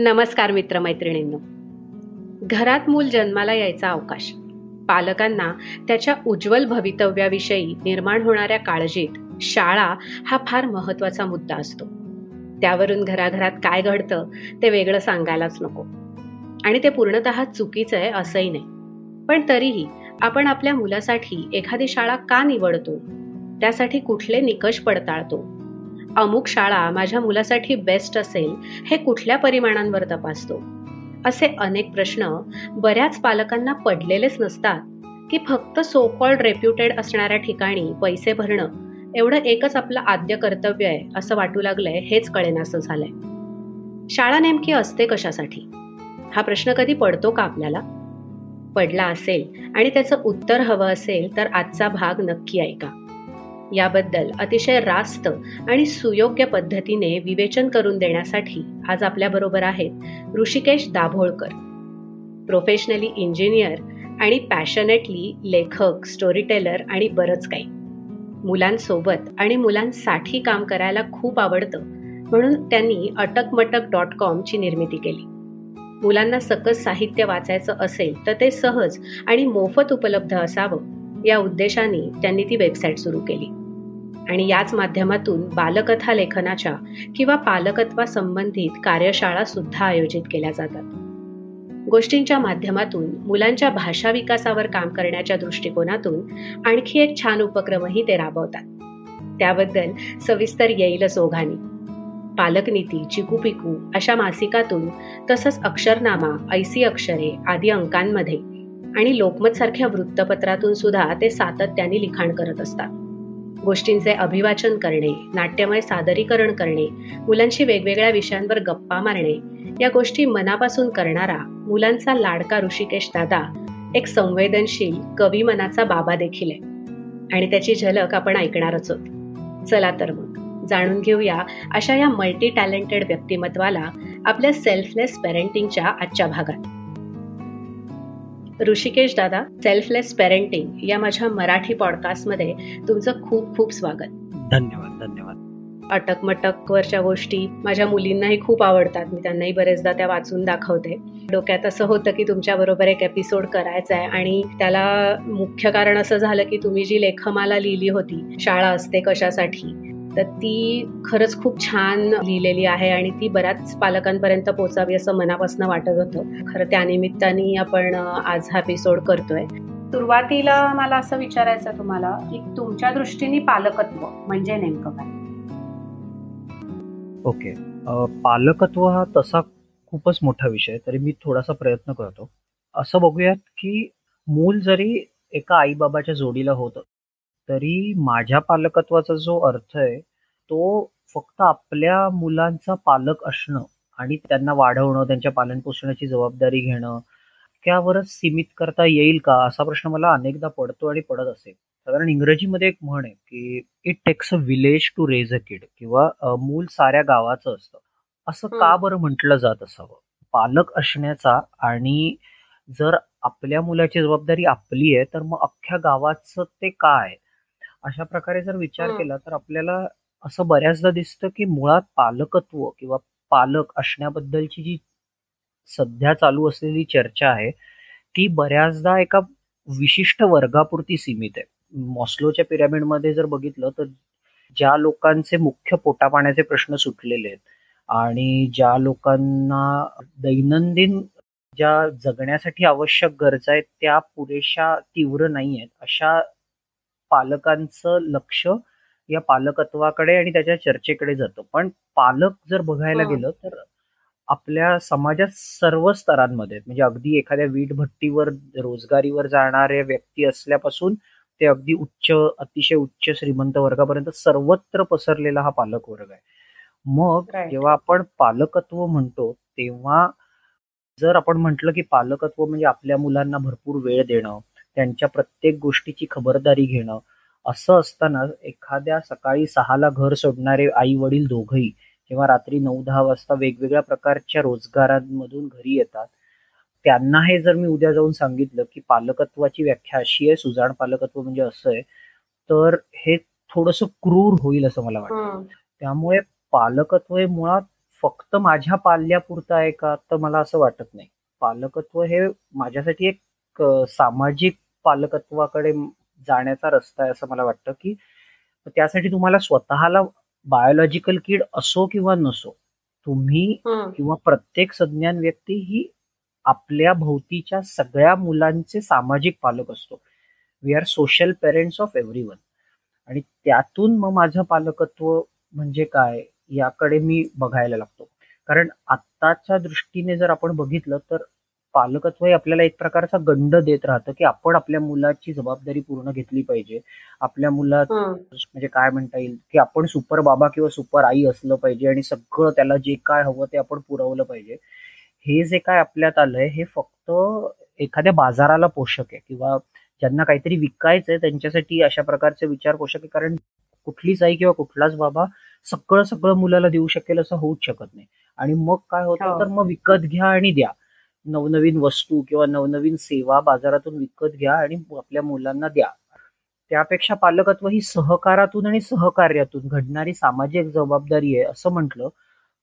नमस्कार मित्रमैत्रिणींनो. घरात मूल जन्माला यायचा अवकाश. पालकांना त्याच्या उज्ज्वल भवितव्याविषयी निर्माण होणाऱ्या काळजीत शाळा हा फार महत्त्वाचा मुद्दा असतो. त्यावरून घराघरात काय घडतं ते वेगळं सांगायलाच नको. आणि ते पूर्णतः चुकीचं आहे असंही नाही. पण तरीही आपण आपल्या मुलासाठी एखादी शाळा का निवडतो? त्यासाठी कुठले निकष पडताळतो? अमुक शाळा माझ्या मुलासाठी बेस्ट असेल हे कुठल्या परिमाणांवर तपासतो? असे अनेक प्रश्न बऱ्याच पालकांना पडलेलेच नसतात की फक्त सो कॉल्ड रेप्युटेड असणाऱ्या ठिकाणी पैसे भरणं एवढं एकच आपलं आद्य कर्तव्य आहे असं वाटू लागलंय हेच कळेनासं झालंय. शाळा नेमकी असते कशासाठी? हा प्रश्न कधी पडतो का आपल्याला? पडला असेल आणि त्याचं उत्तर हवं असेल तर आजचा भाग नक्की ऐका. याबद्दल अतिशय रास्त आणि सुयोग्य पद्धतीने विवेचन करून देण्यासाठी आज आपल्याबरोबर आहेत ऋषिकेश दाभोळकर. प्रोफेशनली इंजिनियर आणि पॅशनेटली लेखक स्टोरी टेलर आणि बरंच काही. मुलांसोबत आणि मुलांसाठी काम करायला खूप आवडतं म्हणून त्यांनी अटकमटक डॉट कॉमची निर्मिती केली. मुलांना सकस साहित्य वाचायचं असेल तर ते सहज आणि मोफत उपलब्ध असावं या उद्देशाने त्यांनी ती वेबसाईट सुरू केली. आणि याच माध्यमातून बालकथा लेखनाच्या किंवा पालकत्वा संबंधित कार्यशाळा सुद्धा आयोजित केल्या जातात. गोष्टींच्या माध्यमातून मुलांच्या भाषा विकासावर काम करण्याच्या दृष्टिकोनातून आणखी एक छान उपक्रमही ते राबवतात. त्याबद्दल सविस्तर येईलच ओघानी पालकनीती चिकू पिकू अशा मासिकातून तसंच अक्षरनामा ऐसी अक्षरे आदी अंकांमध्ये आणि लोकमत सारख्या वृत्तपत्रातून सुद्धा ते सातत्याने लिखाण करत असतात. गोष्टींचे अभिवाचन करणे नाट्यमय सादरीकरण करणे मुलांशी वेगवेगळ्या विषयांवर गप्पा मारणे या गोष्टी मनापासून करणारा मुलांचा लाडका ऋषिकेश दादा एक संवेदनशील कवी मनाचा बाबा देखील आहे. आणि त्याची झलक आपण ऐकणारच आहोत. चला तर मग जाणून घेऊया अशा या मल्टी टॅलेंटेड व्यक्तिमत्वाला आपल्या सेल्फलेस पेरेंटिंगच्या आजच्या भागात. ऋषिकेश दादा सेल्फलेस पेरेंटिंग या माझ्या मराठी पॉडकास्टमध्ये तुमचं खूप खूप स्वागत. धन्यवाद धन्यवाद. अटकमटक वरच्या गोष्टी माझ्या मुलींनाही खूप आवडतात मी त्यांनाही बरेचदा त्या वाचून दाखवते. डोक्यात असं होतं की तुमच्या बरोबर एक एपिसोड करायचा आहे आणि त्याला मुख्य कारण असं झालं की तुम्ही जी लेखमाला लिहिली होती शाळा असते कशासाठी तर ती खरंच खूप छान लिहिलेली आहे आणि ती बऱ्याच पालकांपर्यंत पोचावी असं मनापासून वाटत होतं. खरं त्या निमित्ताने आपण आज हा एपिसोड करतोय. सुरुवातीला मला असं विचारायचं तुम्हाला की तुमच्या दृष्टीने पालकत्व म्हणजे नेमकं काय? ओके. पालकत्व हा तसा खूपच मोठा विषय तरी मी थोडासा प्रयत्न करतो. असं बघूयात की मूल जरी एका आई बाबाच्या जोडीला होत तरी माझ्या पालकत्वाचा जो अर्थ आहे तो फक्त आपल्या मुलांचा पालक असणं आणि त्यांना वाढवणं त्यांच्या पालनपोषणाची जबाबदारी घेणं त्यावरच सीमित करता येईल का असा प्रश्न मला अनेकदा पडतो आणि पडत असेल साधारण इंग्रजीमध्ये एक म्हण आहे की it takes a village to raise a kid किंवा मूल साऱ्या गावाचं असतं. असं का बरं म्हटलं जात असावं? पालक असण्याचा आणि जर आपल्या मुलाची जबाबदारी आपली आहे तर मग अख्ख्या गावाचं ते काय? अशा प्रकारे जर विचार केला तर आपल्याला असं बऱ्याचदा दिसतं की मुळात पालकत्व किंवा पालक असण्याबद्दलची जी सध्या चालू असलेली चर्चा आहे ती बऱ्याचदा एका विशिष्ट वर्गापुरती सीमित आहे. मॉस्लोच्या पिरामिडमध्ये जर बघितलं तर ज्या लोकांचे मुख्य पोटापाण्याचे प्रश्न सुटलेले आहेत आणि ज्या लोकांना दैनंदिन ज्या जगण्यासाठी आवश्यक गरजा आहेत त्या पुरेशा तीव्र नाही आहेत अशा पालकांचं लक्ष या पालकत्वाकडे आणि त्याच्या चर्चेकडे जातं. पण पालक जर बघायला गेलं तर आपल्या समाजात सर्व स्तरांमध्ये म्हणजे अगदी एखाद्या वीट भट्टीवर रोजगारीवर जाणाऱ्या व्यक्ती असल्यापासून ते अगदी उच्च अतिशय उच्च श्रीमंत वर्गापर्यंत सर्वत्र पसरलेला हा पालक वर्ग आहे. मग जेव्हा आपण पालकत्व म्हणतो तेव्हा जर आपण म्हटलं की पालकत्व म्हणजे आपल्या मुलांना भरपूर वेळ देणं त्यांच्या प्रत्येक गोष्टीची खबरदारी घेणं. असं असताना एखाद्या सकाळी सहाला घर सोडणारे आई वडील दोघही जेव्हा रात्री नऊ दहा वाजता वेगवेगळ्या प्रकारच्या रोजगारांमधून घरी येतात. त्यांना हे जर मी उद्या जाऊन सांगितलं की पालकत्वाची व्याख्या अशी आहे सुजाण पालकत्व म्हणजे असं आहे तर हे थोडस क्रूर होईल असं मला वाटतं. त्यामुळे पालकत्व हे मुळात फक्त माझ्या पाल्यापुरतं आहे का? तर मला असं वाटत नाही. पालकत्व हे माझ्यासाठी एक सामाजिक पालकत्वाकडे जाण्याचा रस्ता आहे असं मला वाटतं की त्यासाठी तुम्हाला स्वतःला बायोलॉजिकल किड असो किंवा नसो तुम्ही किंवा प्रत्येक सज्ञान व्यक्ती ही आपल्या भोवतीच्या सगळ्या मुलांचे सामाजिक पालक असतो. We are social parents of everyone आणि त्यातून मग माझं पालकत्व म्हणजे काय याकडे मी बघायला लागतो. कारण आत्ताच्या दृष्टीने जर आपण बघितलं तर पालकत्व हे आपल्याला एक प्रकारचा गंड देत राहतं की आपण आपल्या मुलाची जबाबदारी पूर्ण घेतली पाहिजे. आपल्या मुला म्हणजे काय म्हणता येईल? की आपण सुपर बाबा किंवा सुपर आई असलं पाहिजे आणि सगळं त्याला जे काय हवं ते आपण पुरवलं पाहिजे. हे जे काय आपल्यात आलंय हे फक्त एखाद्या बाजाराला पोषक आहे किंवा ज्यांना काहीतरी विकायचंय त्यांच्यासाठी अशा प्रकारचे विचार पोषक आहे. कारण कुठलीच आई किंवा कुठलाच बाबा सगळं सगळं मुलाला देऊ शकेल असं होऊच शकत नाही. आणि मग काय होतं? हो. तर मग विकत घ्या आणि द्या. नवनवीन वस्तू किंवा नवनवीन सेवा बाजारातून विकत घ्या आणि आपल्या मुलांना द्या. त्यापेक्षा पालकत्व ही सहकारातून आणि सहकार्यातून घडणारी सामाजिक जबाबदारी आहे असं म्हटलं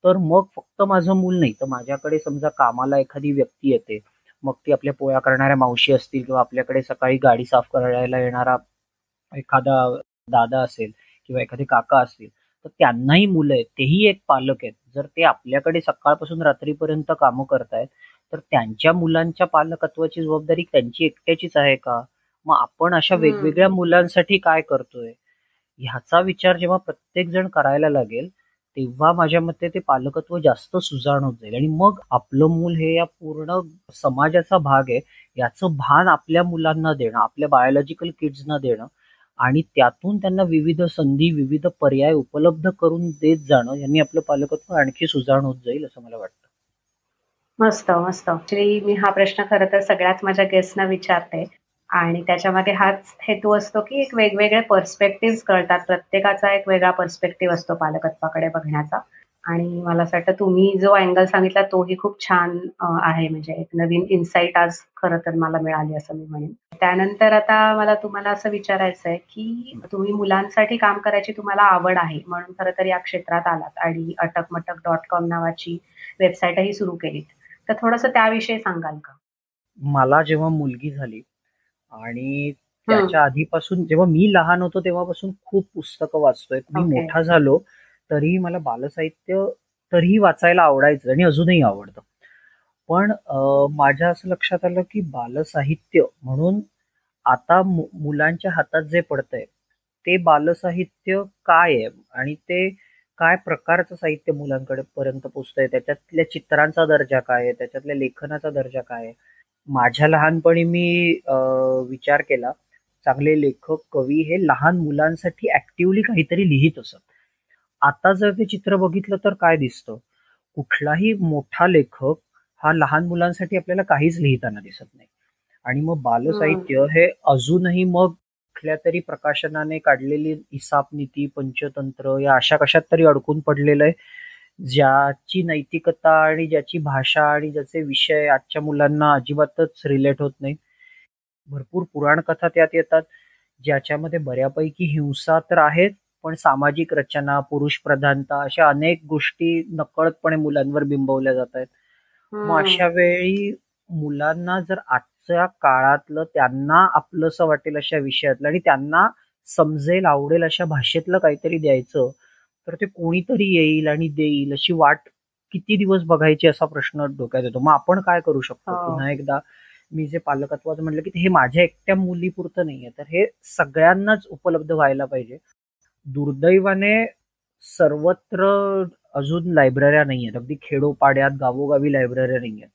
तर मग फक्त माझं मूल नाही तर माझ्याकडे समजा कामाला एखादी व्यक्ती येते मग ती आपल्या पोया करणाऱ्या मावशी असतील किंवा आपल्याकडे सकाळी गाडी साफ करायला येणारा एखादा दादा असेल किंवा एखादे काका असतील तर त्यांनाही मुलं आहेत तेही एक पालक आहेत. जर ते आपल्याकडे सकाळपासून रात्रीपर्यंत कामं करतायत तर त्यांच्या मुलांच्या पालकत्वाची जबाबदारी त्यांची एकट्याचीच आहे का? मग आपण अशा वेगवेगळ्या मुलांसाठी काय करतोय? ह्याचा विचार जेव्हा प्रत्येक जण करायला लागेल तेव्हा माझ्या मते ते पालकत्व जास्त सुजाण होत जाईल. आणि मग आपलं मूल हे या पूर्ण समाजाचा भाग आहे याचं भान आपल्या मुलांना देणं आपल्या बायोलॉजिकल किड्सना देणं आणि त्यातून त्यांना विविध संधी विविध पर्याय उपलब्ध करून देत जाणं यांनी आपलं पालकत्व आणखी सुजाण होत जाईल असं मला वाटतं. मस्त मस्त. ऍक्च्युली मी हा प्रश्न खरं तर सगळ्याच माझ्या गेस्टना विचारते. आणि त्याच्यामध्ये हाच हेतू असतो की एक वेगवेगळे पर्स्पेक्टिव्ह कळतात. प्रत्येकाचा एक वेगळा पर्स्पेक्टिव्ह असतो पालकत्वाकडे बघण्याचा. आणि मला असं वाटतं तुम्ही जो अँगल सांगितला तोही खूप छान आहे. म्हणजे एक नवीन इन्साईट आज खरं तर मला मिळाली असं मी म्हणेन. त्यानंतर आता मला तुम्हाला असं विचारायचं आहे की तुम्ही मुलांसाठी काम करायची तुम्हाला आवड आहे म्हणून खरं तर या क्षेत्रात आलात आणि अटकमटक डॉट कॉम नावाची वेबसाईटही सुरू केलीत. तर थोडस त्याविषयी सांगाल का? मला जेव्हा मुलगी झाली आणि त्याच्या आधीपासून जेव्हा मी लहान होतो तेव्हापासून खूप पुस्तकं वाचतोय. मी मोठा झालो तरीही मला बालसाहित्य तरीही वाचायला आवडायचं आणि अजूनही आवडतं. पण माझ्या असं लक्षात आलं की बालसाहित्य म्हणून आता मुलांच्या हातात जे पडतंय ते बालसाहित्य काय आहे? आणि ते काय प्रकारचं साहित्य मुलांकडे पर्यंत पोचतंय? त्याच्यातल्या चित्रांचा दर्जा काय आहे? त्याच्यातल्या लेखनाचा दर्जा काय आहे? माझ्या लहानपणी मी विचार केला चांगले लेखक कवी हे लहान मुलांसाठी ऍक्टिव्हली काहीतरी लिहित असत. आता जर ते चित्र बघितलं तर काय दिसतं? कुठलाही मोठा लेखक हा लहान मुलांसाठी आपल्याला काहीच लिहिताना दिसत नाही. आणि मग बालसाहित्य हे अजूनही मग कुठल्या तरी प्रकाशनाने काढलेली हिसाब नीती पंचतंत्र या अशा कशात तरी अडकून पडलेलं आहे. ज्याची नैतिकता आणि ज्याची भाषा आणि ज्याचे विषय आजच्या मुलांना अजिबातच रिलेट होत नाही भरपूर पुराण कथा त्यात येतात. ज्याच्यामध्ये बऱ्यापैकी हिंसा तर आहेत पण सामाजिक रचना पुरुष प्रधानता अशा अनेक गोष्टी नकळतपणे मुलांवर बिंबवल्या जात आहेत. मग अशा वेळी मुलांना जर आजच्या काळातलं त्यांना आपलंसं वाटेल अशा विषयातलं आणि त्यांना समजेल आवडेल अशा भाषेतलं काहीतरी द्यायचं तर ते कोणीतरी येईल आणि देईल अशी वाट किती दिवस बघायची असा प्रश्न डोक्यात येतो. मग आपण काय करू शकतो? हो. पुन्हा एकदा मी जे पालकत्वाचं म्हटलं की हे माझ्या एकट्या मुलीपुरतं नाहीये तर हे सगळ्यांनाच उपलब्ध व्हायला पाहिजे. दुर्दैवाने सर्वत्र अजून लायब्रऱ्या नाही आहेत अगदी खेडोपाड्यात गावोगावी लायब्रऱ्या नाही आहेत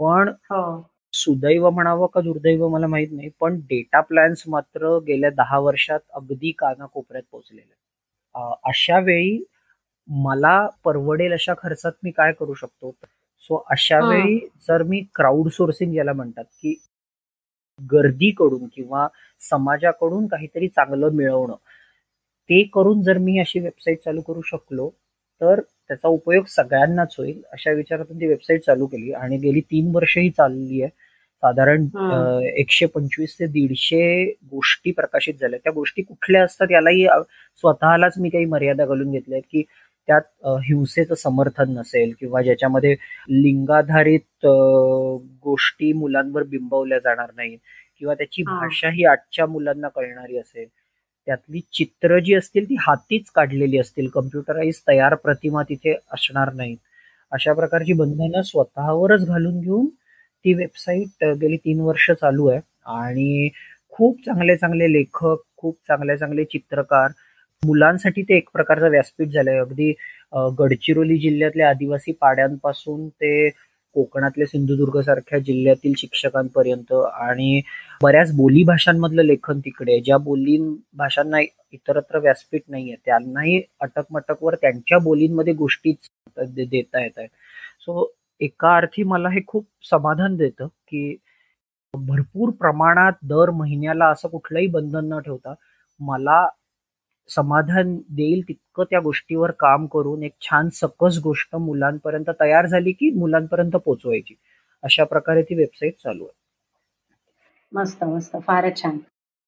पण हो. सुदैव म्हणावं का दुर्दैव मला माहीत नाही पण डेटा प्लॅन्स मात्र गेल्या दहा वर्षात अगदी कानाकोपऱ्यात पोहोचलेले अशा वेळी मला परवडेल अशा खर्चात मी काय करू शकतो? सो अशा वेळी जर मी क्राऊड सोर्सिंग याला म्हणतात की गर्दीकडून किंवा समाजाकडून काहीतरी चांगलं मिळवणं ते करून जर मी अशी वेबसाईट चालू करू शकलो तर त्याचा उपयोग सगळ्यांनाच होईल अशा विचारातून ती वेबसाईट चालू केली. आणि गेली तीन वर्ष ही चालली आहे. साधारण एकशे पंचवीस ते दीडशे गोष्टी प्रकाशित झाल्या. त्या गोष्टी कुठल्या असतात यालाही स्वतःलाच मी काही मर्यादा घालून घेतल्या की त्यात हिंसेचं समर्थन नसेल किंवा ज्याच्यामध्ये लिंगाधारित गोष्टी मुलांवर बिंबवल्या जाणार नाहीत किंवा त्याची भाषा ही आजच्या मुलांना कळणारी असेल. त्यातली चित्र जी असतील ती हातीच काढलेली असतील. कम्प्युटराईज तयार प्रतिमा तिथे असणार नाहीत. अशा प्रकारची बंधनं स्वतःवरच घालून घेऊन ती वेबसाईट गेली तीन वर्ष चालू आहे. आणि खूप चांगले चांगले लेखक खूप चांगले चांगले चित्रकार मुलांसाठी ते एक प्रकारचं व्यासपीठ झालंय. अगदी गडचिरोली जिल्ह्यातल्या आदिवासी पाड्यांपासून ते कोकणातल्या सिंधुदुर्गसारख्या जिल्ह्यातील शिक्षकांपर्यंत आणि बऱ्याच बोली भाषांमधलं लेखन तिकडे ज्या बोली भाषांना इतरत्र व्यासपीठ नाहीये त्यांनाही अटकमटकवर त्यांच्या बोलींमध्ये गोष्टीच देता येत आहेत. सो एका अर्थी मला हे खूप समाधान देतं की भरपूर प्रमाणात दर महिन्याला असं कुठलंही बंधन न ठेवता मला समाधान देईल तितकं त्या गोष्टीवर काम करून एक छान सकस गोष्ट मुलांपर्यंत तयार झाली की मुलांपर्यंत पोचवायची. अशा प्रकारे ती वेबसाईट चालू आहे. मस्त मस्त. फारच छान.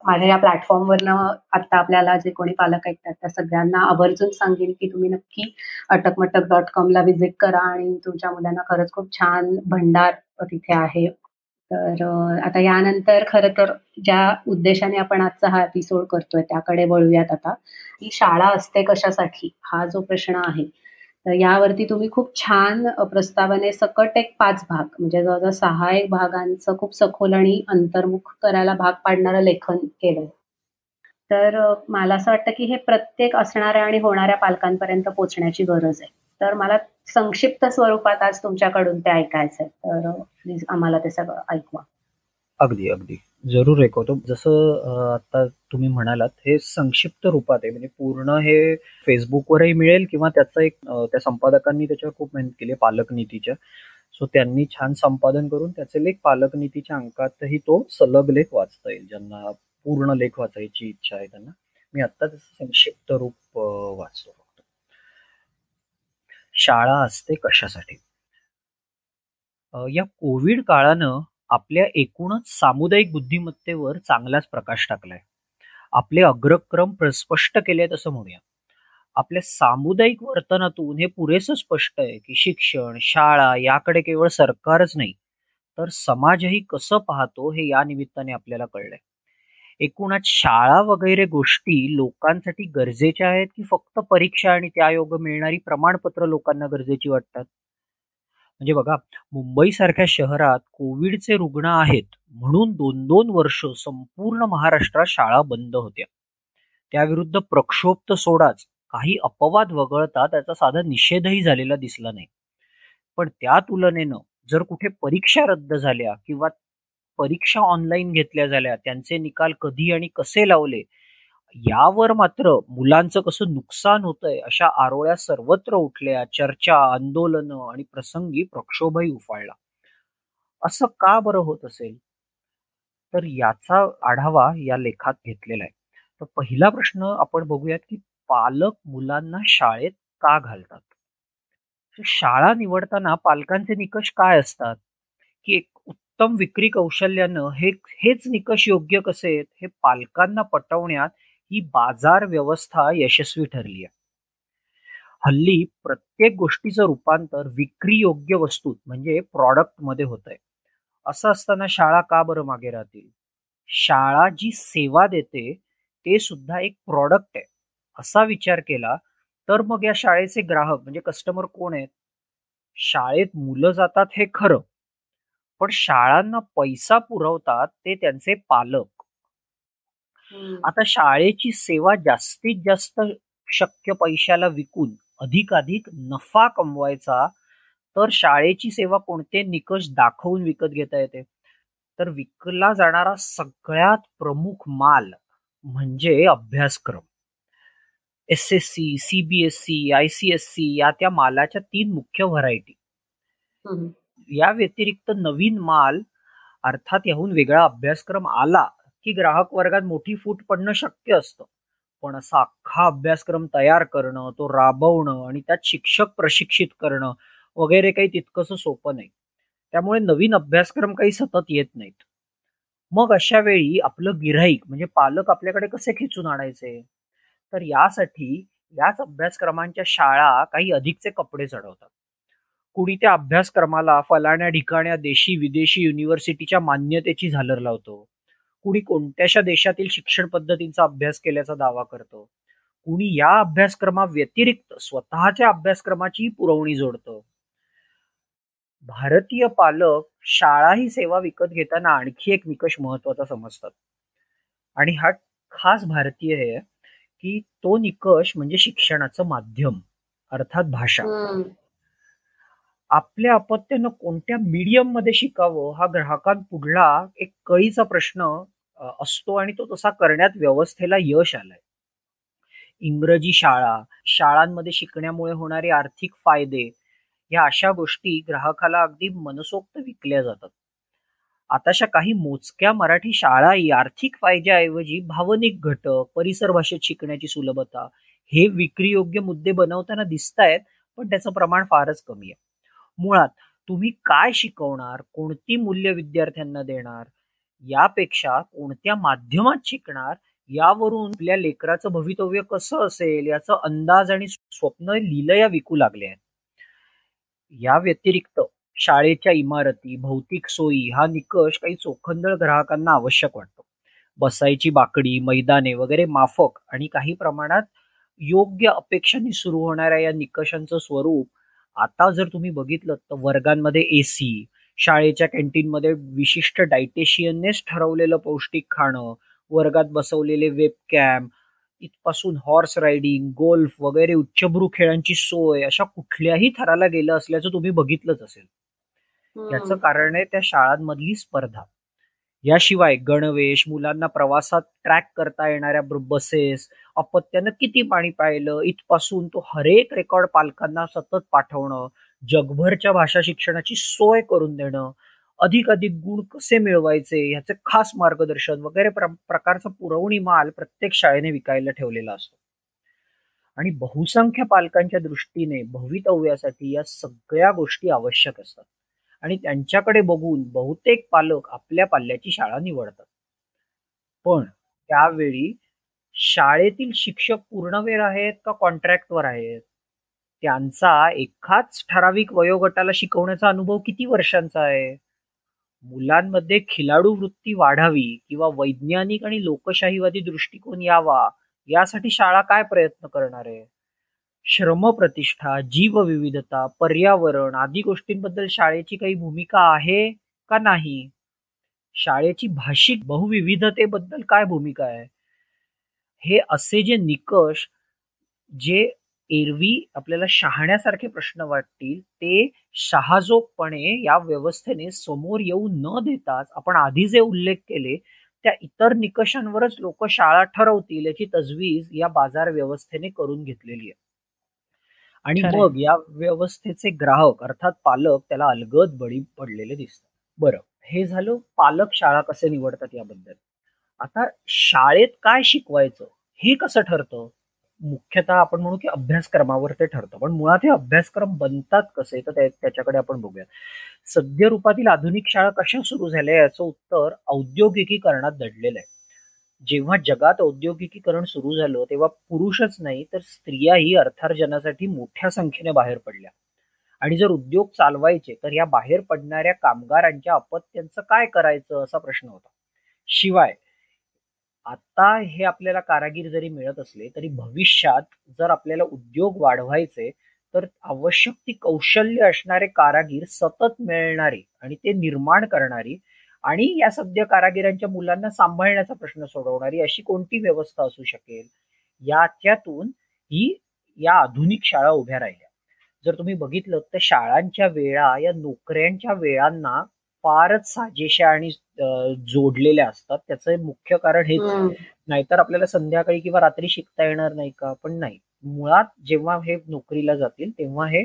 माझ्या या प्लॅटफॉर्मवरनं आता आपल्याला जे कोणी पालक ऐकतात त्या सगळ्यांना आवर्जून सांगेन की तुम्ही नक्की अटकमटक डॉट कॉमला व्हिजिट करा आणि तुमच्या मुलांना खरंच खूप छान भंडार तिथे आहे. तर आता यानंतर खरं तर ज्या उद्देशाने आपण आजचा हा एपिसोड करतोय त्याकडे वळूयात आता. ही शाळा असते कशासाठी हा जो प्रश्न आहे तर यावरती तुम्ही खूप छान प्रस्तावाने सकट एक पाच भाग म्हणजे जवळजवळ सहा एक भागांचं खूप सखोल आणि अंतर्मुख करायला भाग पाडणारं लेखन केलंय. तर मला असं वाटतं की हे प्रत्येक असणाऱ्या आणि होणाऱ्या पालकांपर्यंत पोचण्याची गरज आहे. तर मला संक्षिप्त स्वरूपात आज तुमच्याकडून ते ऐकायचंय. तर प्लीज आम्हाला ते सगळं ऐकवा. अगदी अगदी. जरूर ऐकवतो. जसं आता तुम्ही म्हणालात हे संक्षिप्त रूपात आहे. म्हणजे पूर्ण हे फेसबुकवरही मिळेल किंवा त्याचा एक त्या संपादकांनी त्याच्यावर खूप मेहनत केली पालक नीतीच्या सो त्यांनी छान संपादन करून त्याचे लेख पालक नीतीच्या अंकातही तो सलग लेख वाचता येईल. ज्यांना पूर्ण लेख वाचायची इच्छा आहे त्यांना. मी आत्ता त्याचं संक्षिप्त रूप वाचतो. शाळा असते कशासाठी? या कोविड काळानं आपल्या एकूणच सामुदायिक बुद्धिमत्तेवर चांगलाच प्रकाश टाकलाय. आपले अग्रक्रम स्पष्ट केलेत असं म्हणूया. आपल्या सामुदायिक वर्तनातून हे पुरेसं स्पष्ट आहे की शिक्षण शाळा याकडे केवळ सरकारच नाही तर समाजही कसं पाहतो हे या निमित्ताने आपल्याला कळलंय. एकूणच शाळा वगैरे गोष्टी लोकांसाठी गरजेच्या आहेत की फक्त परीक्षा आणि त्या योग मिळणारी प्रमाणपत्र लोकांना गरजेची वाटतात? म्हणजे बघा मुंबईसारख्या शहरात कोविडचे रुग्ण आहेत म्हणून दोन दोन वर्ष संपूर्ण महाराष्ट्रात शाळा बंद होत्या. त्याविरुद्ध प्रक्षोभ तर सोडाच काही अपवाद वगळता त्याचा साधा निषेधही झालेला दिसला नाही. पण त्या तुलनेनं जर कुठे परीक्षा रद्द झाल्या किंवा परीक्षा ऑनलाईन घेतल्या झाल्या. त्यांचे निकाल कधी आणि कसे लावले? यावर मात्र मुलांचं कसं नुकसान होतंय अशा आरोळ्या सर्वत्र उठल्या. चर्चा आंदोलन आणि प्रसंगी प्रक्षोभही उफाळला. असं का बरं होत असेल? तर याचा आढावा या लेखात घेतलेला आहे. तर पहिला प्रश्न आपण बघूयात की पालक मुलांना शाळेत का घालतात? शाळा निवडताना पालकांचे निकष काय असतात? की एक उत्तम विक्री कौशल्यानं हे हेच निकष योग्य कसे आहेत हे पालकांना पटवण्यात ही बाजार व्यवस्था यशस्वी ठरली आहे हल्ली प्रत्येक गोष्टीचं रूपांतर विक्री योग्य वस्तूत म्हणजे प्रॉडक्टमध्ये होत आहे असं असताना शाळा का बरं मागे राहतील? शाळा जी सेवा देते ते सुद्धा एक प्रॉडक्ट आहे. असा विचार केला तर मग या शाळेचे ग्राहक म्हणजे कस्टमर कोण आहेत? शाळेत मुलं जातात हे खरं. पण शाळांना पैसा पुरवतात ते त्यांचे पालक. आता शाळेची सेवा जास्तीत जास्त शक्य पैशाला विकून अधिकाधिक नफा कमवायचा तर शाळेची सेवा कोणते? निकष दाखवून विकत घेता येते. तर विकला जाणारा सगळ्यात प्रमुख माल म्हणजे अभ्यासक्रम. S S C CBSE I C S C या त्या मालाच्या तीन मुख्य व्हरायटी. या व्यतिरिक्त नवीन माल अर्थात याहून वेगळा अभ्यासक्रम आला की ग्राहक वर्गात मोठी फूट पडणं शक्य असतं. पण असा अख्खा अभ्यासक्रम तयार करणं तो राबवणं आणि त्यात शिक्षक प्रशिक्षित करणं वगैरे काही तितकंसं सोपं नाही. त्यामुळे नवीन अभ्यासक्रम काही सतत येत नाहीत. मग अशा वेळी आपलं गिऱ्हाईक म्हणजे पालक आपल्याकडे कसे खेचून आणायचे? तर यासाठी याच अभ्यासक्रमांच्या शाळा काही अधिकचे कपडे चढवतात. कुणी त्या अभ्यासक्रमाला फलाण्या ठिकाण्या देशी विदेशी युनिव्हर्सिटीच्या मान्यतेची झालर लावतो. कुणी कोणत्याशा देशातील शिक्षण पद्धतींचा अभ्यास केल्याचा दावा करतो. कुणी या अभ्यासक्रमाव्यतिरिक्त स्वतःच्या अभ्यासक्रमाची पुरवणी जोडतं. भारतीय पालक शाळा ही सेवा विकत घेताना आणखी एक निकष महत्त्वाचा समजतात. आणि हा खास भारतीय आहे की तो निकष म्हणजे शिक्षणाचं माध्यम अर्थात भाषा. आपल्या अपत्यानं कोणत्या मीडियममध्ये शिकावं हा ग्राहकांपुढला एक कळीचा प्रश्न असतो आणि तो तसा करण्यात व्यवस्थेला यश आलंय. इंग्रजी शाळा शाळांमध्ये शिकण्यामुळे होणारे आर्थिक फायदे या अशा गोष्टी ग्राहकाला अगदी मनसोक्त विकल्या जातात. आताशा काही मोजक्या मराठी शाळाही आर्थिक फायद्याऐवजी भावनिक घटक परिसर भाषेत शिकण्याची सुलभता हे विक्रीयोग्य मुद्दे बनवताना दिसत आहेत पण त्याचं प्रमाण फारच कमी आहे. मुळात तुम्ही काय शिकवणार कोणती मूल्य विद्यार्थ्यांना देणार यापेक्षा कोणत्या माध्यमात शिकणार यावरून आपल्या लेकराचं भवितव्य कसं असेल याचा अंदाज आणि स्वप्न लिलया विकू लागले आहेत. या व्यतिरिक्त शाळेच्या इमारती भौतिक सोयी हा निकष काही चोखंदळ ग्राहकांना आवश्यक वाटतो. बसायची बाकडी मैदाने वगैरे माफक आणि काही प्रमाणात योग्य अपेक्षांनी सुरू होणाऱ्या या निकषांचं स्वरूप आता जर तुम्ही बघितलं तर वर्गांमध्ये एसी शाळेच्या कॅन्टीनमध्ये विशिष्ट डायटेशियननेच ठरवलेलं पौष्टिक खाणं वर्गात बसवलेले वेब कॅम्प इथपासून हॉर्स रायडिंग गोल्फ वगैरे उच्चभ्रू खेळांची सोय अशा कुठल्याही थराला गेलं असल्याचं तुम्ही बघितलंच असेल. याचं कारण आहे त्या शाळांमधली स्पर्धा. याशिवाय गणवेश मुलांना प्रवासात ट्रॅक करता येणाऱ्या बसेस अपत्यानं किती पाणी पाहिलं इथपासून तो हरेक रेकॉर्ड पालकांना सतत पाठवणं जगभरच्या भाषा शिक्षणाची सोय करून देणं अधिक अधिक गुण कसे मिळवायचे ह्याचे खास मार्गदर्शन वगैरे प्रकारचा पुरवणी माल प्रत्येक शाळेने विकायला ठेवलेला असतो. आणि बहुसंख्य पालकांच्या दृष्टीने भवितव्यासाठी या सगळ्या गोष्टी आवश्यक असतात. आणि त्यांच्याकडे बघून बहुतेक पालक आपल्या पाल्याची शाळा निवडतात. पण त्यावेळी शाळेतील शिक्षक पूर्णवेळ आहेत का कॉन्ट्रॅक्टवर आहेत? त्यांचा एकाच ठराविक वयोगटाला शिकवण्याचा अनुभव किती वर्षांचा आहे? मुलांमध्ये खिलाडू वृत्ती वाढावी किंवा वैज्ञानिक आणि लोकशाहीवादी दृष्टिकोन यावा यासाठी शाळा काय प्रयत्न करणार आहे? श्रमप्रतिष्ठा जीवविविधता पर्यावरण आदी गोष्टींबद्दल शाळेची काही भूमिका आहे का नाही? शाळेची भाषिक बहुविविधतेबद्दल काय भूमिका आहे? हे असे जे निकष जे एरवी आपल्याला शहाण्यासारखे प्रश्न वाटतील ते शहाजोगपणे या व्यवस्थेने समोर येऊ न देताच आपण आधी जे उल्लेख केले त्या इतर निकषांवरच लोक शाळा ठरवतील याची तजवीज या बाजार व्यवस्थेने करून घेतलेली आहे. आणि मग या व्यवस्थेचे ग्राहक अर्थात पालक त्याला अलगद बळी पडलेले दिसतात. बरं हे झालं पालक शाळा कसे निवडतात याबद्दल? आता शाळेत काय शिकवायचं हे कसं ठरतं? मुख्यतः आपण म्हणू की अभ्यासक्रमावर ते ठरतं पण मुळात हे अभ्यासक्रम बनतात कसे? तर त्याच्याकडे आपण बघूया. सद्य रूपातील आधुनिक शाळा कशा सुरू झाल्या याचं उत्तर औद्योगिकीकरणात दडलेलं आहे. जेव्हा जगात औद्योगिकीकरण सुरू झालं तेव्हा पुरुषच नाही तर स्त्रियाही अर्थार्जनासाठी मोठ्या संख्येने बाहेर पडल्या. आणि जर उद्योग चालवायचे तर या बाहेर पडणाऱ्या कामगारांच्या अपत्यांचं काय करायचं असा प्रश्न होता. शिवाय आता हे आपल्याला कारागीर जरी मिळत असले तरी भविष्यात जर आपल्याला उद्योग वाढवायचे तर आवश्यक ती कौशल्य असणारे कारागीर सतत मिळणारे आणि ते निर्माण करणारी आणि या सद्य कारागिरांच्या मुलांना सांभाळण्याचा प्रश्न सोडवणारी अशी कोणती व्यवस्था असू शकेल? याच्यातून ही या आधुनिक शाळा उभ्या राहिल्या. जर तुम्ही बघितलं तर शाळांच्या वेळा या नोकऱ्यांच्या वेळांना फारच साजेशा आणि जोडलेल्या असतात. त्याचं मुख्य कारण हेच नाहीतर आपल्याला संध्याकाळी किंवा रात्री शिकता येणार नाही का? पण नाही. मुळात जेव्हा हे नोकरीला जातील तेव्हा हे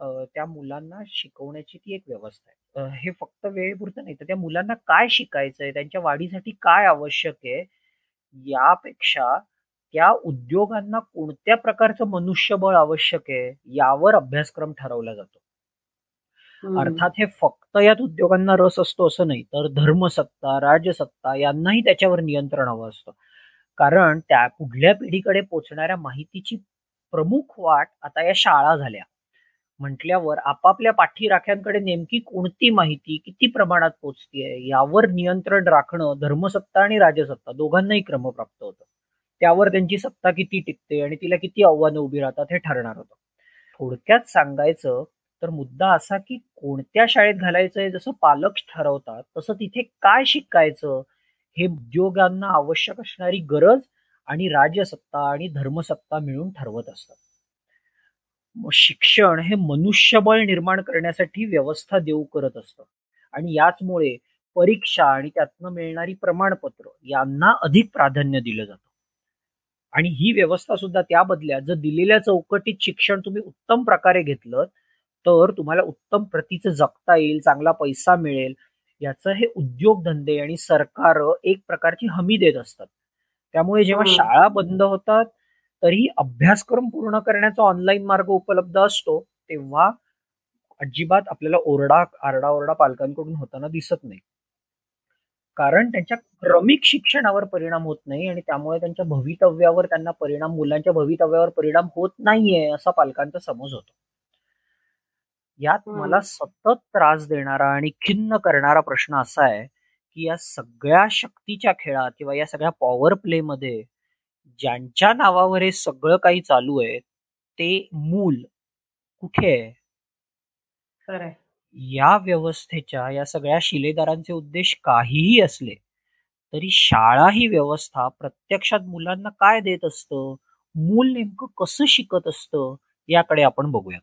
त्या मुलांना शिकवण्याची ती एक व्यवस्था आहे. हे फक्त वेळेपुरतं नाही तर त्या मुलांना काय शिकायचंय त्यांच्या वाढीसाठी काय आवश्यक आहे यापेक्षा त्या उद्योगांना कोणत्या प्रकारचं मनुष्यबळ आवश्यक आहे यावर अभ्यासक्रम ठरवला जातो. अर्थात हे फक्त यात उद्योगांना रस असतो असं नाही तर धर्मसत्ता राजसत्ता यांनाही त्याच्यावर नियंत्रण हवं असतं. कारण त्या पुढल्या पिढीकडे पोचणाऱ्या माहितीची प्रमुख वाट आता या शाळा झाल्या. म्हटल्यावर आपापल्या पाठीराख्यांकडे नेमकी कोणती माहिती किती प्रमाणात पोचतीये यावर नियंत्रण राखणं धर्मसत्ता आणि राजसत्ता दोघांनाही क्रमप्राप्त होतं. त्यावर त्यांची सत्ता किती टिकते आणि तिला किती आव्हानं उभी राहतात हे ठरणार होतं. थोडक्यात सांगायचं तर मुद्दा असा की कोणत्या शाळेत घालायचंय जसं पालक ठरवतात तसं तिथे काय शिकायचं हे उद्योगांना आवश्यक असणारी गरज आणि राजसत्ता आणि धर्मसत्ता मिळून ठरवत असतात. शिक्षण हे मनुष्यबळ निर्माण करण्यासाठी व्यवस्था देऊ करत असतं. आणि याचमुळे परीक्षा आणि त्यातनं मिळणारी प्रमाणपत्र यांना अधिक प्राधान्य दिलं जातं. आणि ही व्यवस्था सुद्धा त्या बदल्यात जर दिलेल्या चौकटीत शिक्षण तुम्ही उत्तम प्रकारे घेतलं तर तुम्हाला उत्तम प्रतीचं जगता येईल चांगला पैसा मिळेल. याचं हे उद्योगधंदे आणि सरकार एक प्रकारची हमी देत असतात. त्यामुळे जेव्हा शाळा बंद होतात तरी अभ्यासक्रम पूर्ण करण्याचा ऑनलाईन मार्ग उपलब्ध असतो तेव्हा अजिबात आपल्याला ओरडा आरडाओरडा पालकांकडून होताना दिसत नाही. कारण त्यांच्या क्रमिक शिक्षणावर परिणाम होत नाही आणि त्यामुळे त्यांच्या भवितव्यावर त्यांना परिणाम मुलांच्या भवितव्यावर परिणाम होत नाहीये असा पालकांचा समज होतो. यात मला सतत त्रास देणारा आणि खिन्न करणारा प्रश्न असा आहे की या सगळ्या शक्तीच्या खेळात किंवा या सगळ्या पॉवर प्ले मध्ये ज्यांच्या नावावर हे सगळं काही चालू आहे ते मूल कुठे आहे? या व्यवस्थेच्या या सगळ्या शिलेदारांचे उद्देश काहीही असले तरी शाळा ही व्यवस्था प्रत्यक्षात मुलांना काय देत असतं? मूल नेमकं कसं शिकत असतं? याकडे आपण बघूया.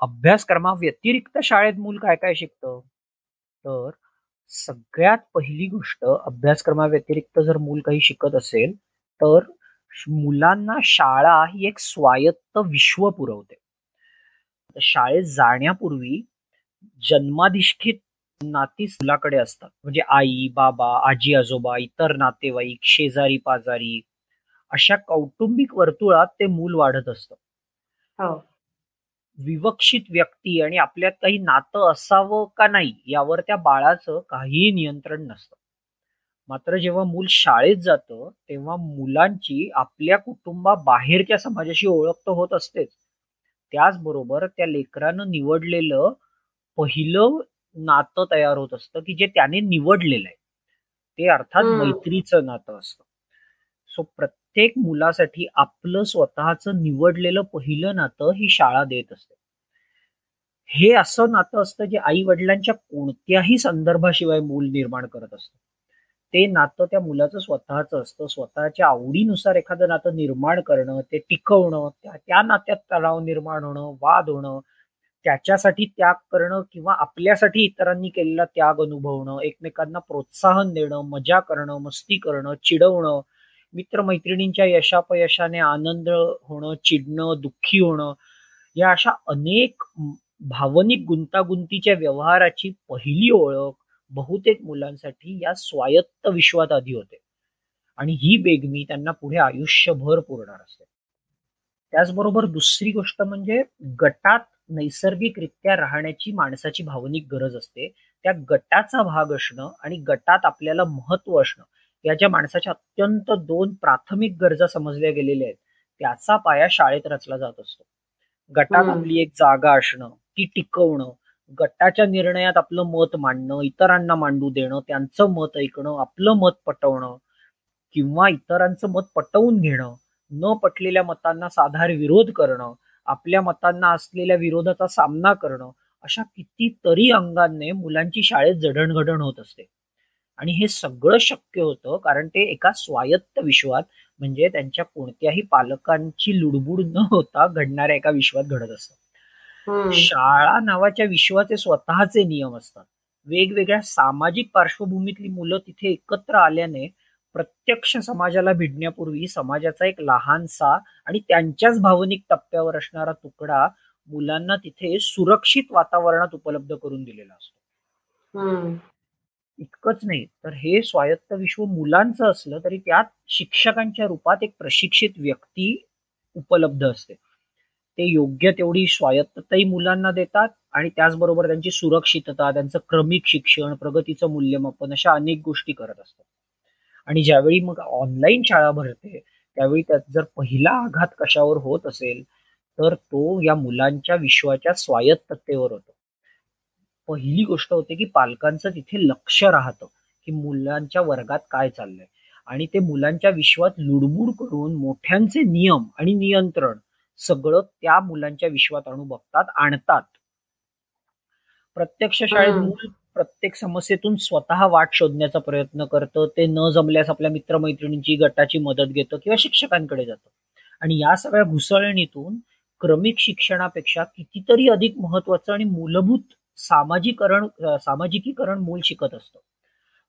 अभ्यासक्रमा व्यतिरिक्त शाळेत मूल काय काय शिकतं? तर सगळ्यात पहिली गोष्ट अभ्यासक्रमाव्यतिरिक्त जर मूल काही शिकत असेल तर मुलांना शाळा ही एक स्वायत्त विश्व पुरवते. शाळेत जाण्यापूर्वी जन्माधिष्ठित नाती मुलाकडे असतात. म्हणजे आई बाबा आजी आजोबा इतर नातेवाईक शेजारी पाजारी अशा कौटुंबिक वर्तुळात ते मूल वाढत असतं. हो. विवक्षित व्यक्ती आणि आपल्यात काही नातं असावं का नाही यावर त्या बाळाचं काहीही नियंत्रण नसतं. मात्र जेव्हा मूल शाळेत जातं तेव्हा मुलांची आपल्या कुटुंबा बाहेरच्या समाजाशी ओळख तर होत असतेच. त्याचबरोबर त्या लेकरानं निवडलेलं पहिलं नातं तयार होत असतं की जे त्याने निवडलेलं आहे. ते अर्थात मैत्रीचं नातं असतं. सो प्रत्येक प्रत्येक मुलासाठी आपलं स्वतःचं निवडलेलं पहिलं नातं ही शाळा देत असते. हे असं नातं असतं जे आई वडिलांच्या कोणत्याही संदर्भाशिवाय मूल निर्माण करत असतं. ते नातं त्या मुलाचं स्वतःच असतं. स्वतःच्या आवडीनुसार एखादं नातं निर्माण करणं ते टिकवणं त्या त्या नात्यात तणाव निर्माण होणं वाद होणं त्याच्यासाठी त्याग करणं किंवा आपल्यासाठी इतरांनी केलेला त्याग अनुभवणं एकमेकांना प्रोत्साहन देणं मजा करणं मस्ती करणं चिडवणं मित्रमैत्रिणींच्या यशापयशाने आनंद होणं चिडणं दुःखी होणं या अशा अनेक भावनिक गुंतागुंतीच्या व्यवहाराची पहिली ओळख बहुतेक मुलांसाठी या स्वायत्त विश्वात आधी होते. आणि ही बेगमी त्यांना पुढे आयुष्यभर पुरणार असते. त्याचबरोबर दुसरी गोष्ट म्हणजे गटात नैसर्गिकरित्या राहण्याची माणसाची भावनिक गरज असते. त्या गटाचा भाग असणं आणि गटात आपल्याला महत्त्व असणं या ज्या माणसाच्या अत्यंत दोन प्राथमिक गरजा समजल्या गेलेल्या आहेत. त्याचा पाया शाळेत रचला जात असतो. गटात आपली एक जागा असणं ती टिकवणं गटाच्या निर्णयात आपलं मत मांडणं इतरांना मांडू देणं त्यांचं मत ऐकणं आपलं मत पटवणं किंवा इतरांचं मत पटवून घेणं न पटलेल्या मतांना साधार विरोध करणं आपल्या मतांना असलेल्या विरोधाचा सामना करणं अशा कितीतरी अंगांनी मुलांची शाळेत जडणघडण होत असते. आणि हे सगळं शक्य होतं कारण ते एका स्वायत्त विश्वात म्हणजे त्यांच्या कोणत्याही पालकांची लुडबुड न होता घडणाऱ्या एका विश्वात घडत असतं. शाळा नावाच्या विश्वाचे स्वतःचे नियम असतात. वेगवेगळ्या सामाजिक पार्श्वभूमीतली मुलं तिथे एकत्र आल्याने प्रत्यक्ष समाजाला भिडण्यापूर्वी समाजाचा एक लहानसा आणि त्यांच्याच भावनिक टप्प्यावर असणारा तुकडा मुलांना तिथे सुरक्षित वातावरणात उपलब्ध करून दिलेला असतो. इतकंच नाही. तर हे स्वायत्त विश्व मुलांचं असलं तरी त्यात शिक्षकांच्या रूपात एक प्रशिक्षित व्यक्ती उपलब्ध असते. ते योग्य तेवढी स्वायत्तताही मुलांना देतात आणि त्याचबरोबर त्यांची सुरक्षितता त्यांचं क्रमिक शिक्षण प्रगतीचं मूल्यमापन अशा अनेक गोष्टी करत असतात. आणि ज्यावेळी मग ऑनलाईन शाळा भरते त्यावेळी त्यात जर पहिला आघात कशावर होत असेल तर तो या मुलांच्या विश्वाच्या स्वायत्ततेवर होतो. पहिली गोष्ट होते की पालकांचं तिथे लक्ष राहतं की मुलांच्या वर्गात काय चाललंय. आणि ते मुलांच्या विश्वात लुडबुड करून मोठ्यांचे नियम आणि नियंत्रण सगळं त्या मुलांच्या विश्वात आणू बघतात आणतात. प्रत्यक्ष शाळेत मूल प्रत्येक समस्येतून स्वतः वाट शोधण्याचा प्रयत्न करतं ते न जमल्यास आपल्या मित्रमैत्रिणींची गटाची मदत घेतं किंवा शिक्षकांकडे जातं. आणि या सगळ्या घुसळणीतून क्रमिक शिक्षणापेक्षा कितीतरी अधिक महत्वाचं आणि मूलभूत सामाजिकरण सामाजिकीकरण मूल शिकत असतं.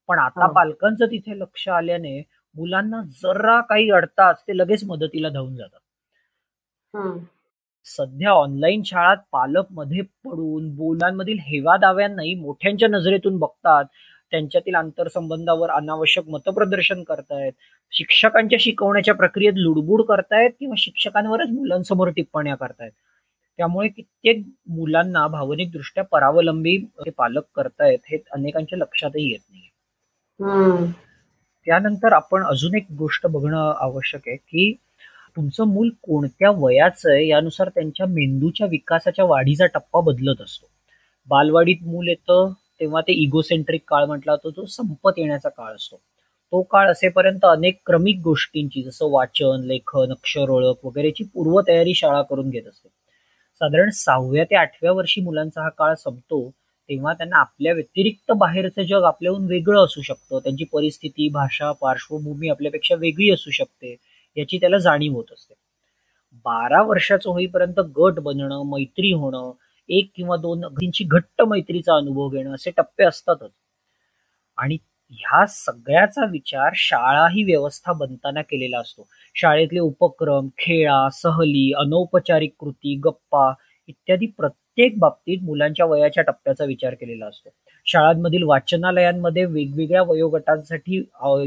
पण आता पालकांचं तिथे लक्ष आल्याने मुलांना जरा काही अडताच ते लगेच मदतीला धावून जातात. सध्या ऑनलाईन शाळात पालकमध्ये पडून मुलांमधील हेवा दाव्यांनाही मोठ्यांच्या नजरेतून बघतात. त्यांच्यातील आंतरसंबंधावर अनावश्यक मतप्रदर्शन करतायत. शिक्षकांच्या शिकवण्याच्या प्रक्रियेत लुडबुड करतायत किंवा शिक्षकांवरच मुलांसमोर टिप्पण्या करतायत. त्यामुळे कित्येक मुलांना भावनिक दृष्ट्या परावलंबी पालक करतायत हे अनेकांच्या लक्षातही येत नाही त्यानंतर आपण अजून एक गोष्ट बघणं आवश्यक आहे की तुमचं मूल कोणत्या वयाचं आहे यानुसार त्यांच्या मेंदूच्या विकासाच्या वाढीचा टप्पा बदलत असतो. बालवाडीत मूल येतं तेव्हा ते इगोसेंट्रिक काळ म्हटला जातो तो संपत येण्याचा काळ असतो. तो काळ असेपर्यंत अनेक क्रमिक गोष्टींची जसं वाचन लेखन अक्षर ओळख वगैरेची पूर्वतयारी शाळा करून घेत असते. साधारण सहाव्या ते आठव्या वर्षी मुलांचा हा काळ संपतो तेव्हा त्यांना आपल्या व्यतिरिक्त बाहेरचं जग आपल्याहून वेगळं असू शकतं. त्यांची परिस्थिती भाषा पार्श्वभूमी आपल्यापेक्षा वेगळी असू शकते याची त्याला जाणीव होत असते. बारा वर्षाचं होईपर्यंत गट बनणं मैत्री होणं एक किंवा दोन अगदींची घट्ट मैत्रीचा अनुभव घेणं असे टप्पे असतातच. आणि ह्या सगळ्याचा विचार शाळा ही व्यवस्था बनताना केलेला असतो. शाळेतले उपक्रम खेळा सहली अनौपचारिक कृती गप्पा इत्यादी प्रत्येक बाबतीत मुलांच्या वयाच्या टप्प्याचा विचार केलेला असतो. शाळांमधील वाचनालयांमध्ये वेगवेगळ्या वयोगटांसाठी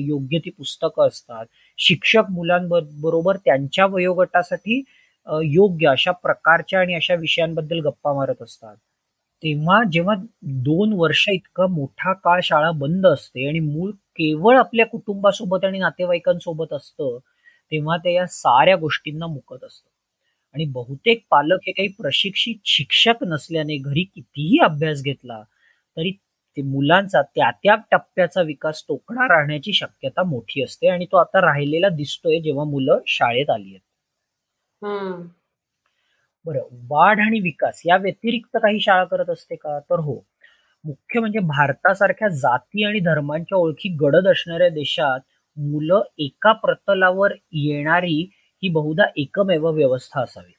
योग्य ती पुस्तकं असतात. शिक्षक मुलांबरोबर त्यांच्या वयोगटासाठी योग्य अशा प्रकारच्या आणि अशा विषयांबद्दल गप्पा मारत असतात. तेव्हा जेव्हा दोन वर्ष इतका मोठा काळ शाळा बंद असते आणि मूळ केवळ आपल्या कुटुंबासोबत आणि नातेवाईकांसोबत असतं तेव्हा ते या साऱ्या गोष्टींना मुकत असतं. आणि बहुतेक पालक हे काही प्रशिक्षित शिक्षक नसल्याने घरी कितीही अभ्यास घेतला तरी ते मुलांचा त्या त्या टप्प्याचा विकास तोकडा राहण्याची शक्यता मोठी असते आणि तो आता राहिलेला दिसतोय जेव्हा मुलं शाळेत आली आहेत. बरं वाढ आणि विकास या व्यतिरिक्त काही शाळा करत असते का? तर हो. मुख्य म्हणजे भारतासारख्या जाती आणि धर्मांच्या ओळखी गडद असणाऱ्या देशात मुलं एका प्रतलावर येणारी ही बहुधा एकमेव व्यवस्था असावी.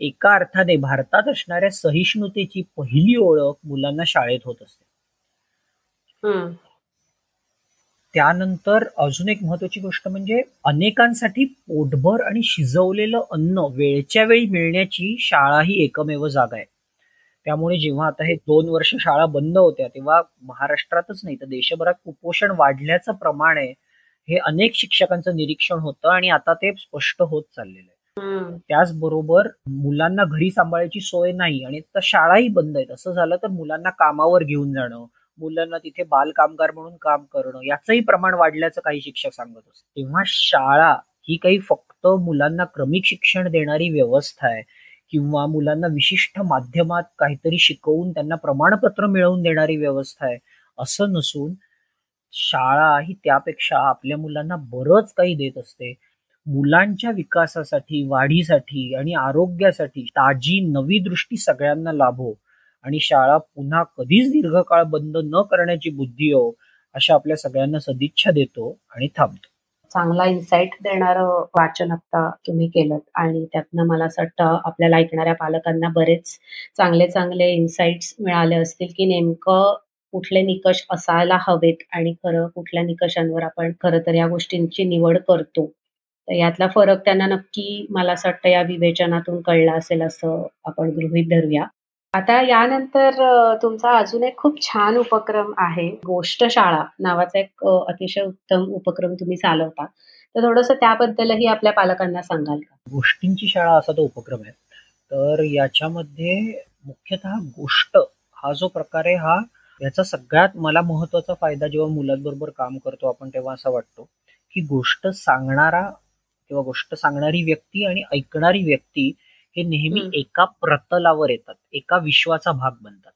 एका अर्थाने भारतात असणाऱ्या सहिष्णुतेची पहिली ओळख मुलांना शाळेत होत असते. त्यानंतर अजून एक महत्वाची गोष्ट म्हणजे अनेकांसाठी पोटभर आणि शिजवलेलं अन्न वेळच्या वेळी मिळण्याची शाळा ही एकमेव जागा आहे. त्यामुळे जेव्हा आता हे दोन वर्ष शाळा बंद होत्या तेव्हा महाराष्ट्रातच नाही तर देशभरात कुपोषण वाढल्याचं प्रमाण आहे हे अनेक शिक्षकांचं निरीक्षण होतं आणि आता ते स्पष्ट होत चाललेलं आहे. त्याचबरोबर मुलांना घरी सांभाळायची सोय नाही आणि शाळाही बंद आहेत. असं झालं तर मुलांना कामावर घेऊन जाणं मुलांना तिथे बालकामगार म्हणून काम करणं याचंही प्रमाण वाढल्याचं काही शिक्षक सांगत असतात. तेव्हा शाळा ही काही फक्त मुलांना क्रमिक शिक्षण देणारी व्यवस्था आहे किंवा मुलांना विशिष्ट माध्यमात काहीतरी शिकवून त्यांना प्रमाणपत्र मिळवून देणारी व्यवस्था आहे असं नसून शाळा ही त्यापेक्षा आपल्या मुलांना बरंच काही देत असते. मुलांच्या विकासासाठी वाढीसाठी आणि आरोग्यासाठी ताजी नवी दृष्टी सगळ्यांना लाभो आणि शाळा पुन्हा कधीच दीर्घकाळ बंद न करण्याची बुद्धी हो अशा आपल्या सगळ्यांना सदिच्छा देतो आणि थांबतो. चांगला इन्साइट देणारं वाचन आता तुम्ही केलं आणि त्यातनं मला असं वाटतं आपल्याला ऐकणाऱ्या पालकांना बरेच चांगले चांगले इन्साइट्स मिळाले असतील की नेमकं कुठले निकष असायला हवेत आणि खरं कुठल्या निकषांवर आपण खरं तर या गोष्टींची निवड करतो. तर यातला फरक त्यांना नक्की मला असं वाटतं या विवेचनातून कळला असेल असं आपण गृहित धरूया. आता यानंतर तुमचा अजून एक खूप छान उपक्रम आहे. गोष्ट शाळा नावाचा एक अतिशय उत्तम उपक्रम तुम्ही चालवता. तर थोडस त्याबद्दलही आपल्या पालकांना सांगाल का? गोष्टींची शाळा असा तो उपक्रम आहे. तर याच्यामध्ये मुख्यतः गोष्ट हा जो प्रकार आहे हा याचा सगळ्यात मला महत्त्वाचा फायदा जेव्हा मुलांबरोबर काम करतो आपण तेव्हा असा वाटतो की गोष्ट सांगणारा किंवा गोष्ट सांगणारी व्यक्ती आणि ऐकणारी व्यक्ती हे नेहमी एका प्रतलावर येतात. एका विश्वाचा भाग बनतात.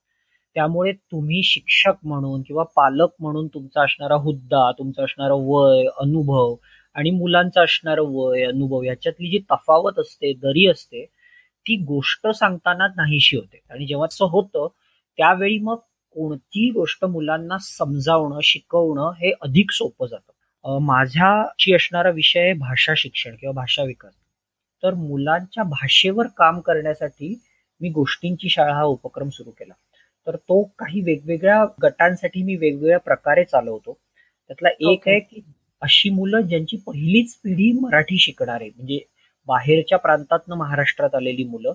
त्यामुळे तुम्ही शिक्षक म्हणून किंवा पालक म्हणून तुमचा असणारा हुद्दा तुमचा असणारा वय अनुभव आणि मुलांचा असणारं वय अनुभव याच्यातली जी तफावत असते दरी असते ती गोष्ट सांगताना नाहीशी होते. आणि जेव्हा असं होतं त्यावेळी मग कोणतीही गोष्ट मुलांना समजावणं शिकवणं हे अधिक सोपं जातं. माझ्याची असणारा विषय आहे भाषा शिक्षण किंवा भाषा विकास. तर मुलांच्या भाषेवर काम करण्यासाठी मी गोष्टींची शाळा हा उपक्रम सुरू केला. तर तो काही वेगवेगळ्या गटांसाठी मी वेगवेगळ्या प्रकारे चालवतो. त्यातला एक आहे की अशी मुलं ज्यांची पहिलीच पिढी मराठी शिकणार आहे म्हणजे बाहेरच्या प्रांतातनं महाराष्ट्रात आलेली मुलं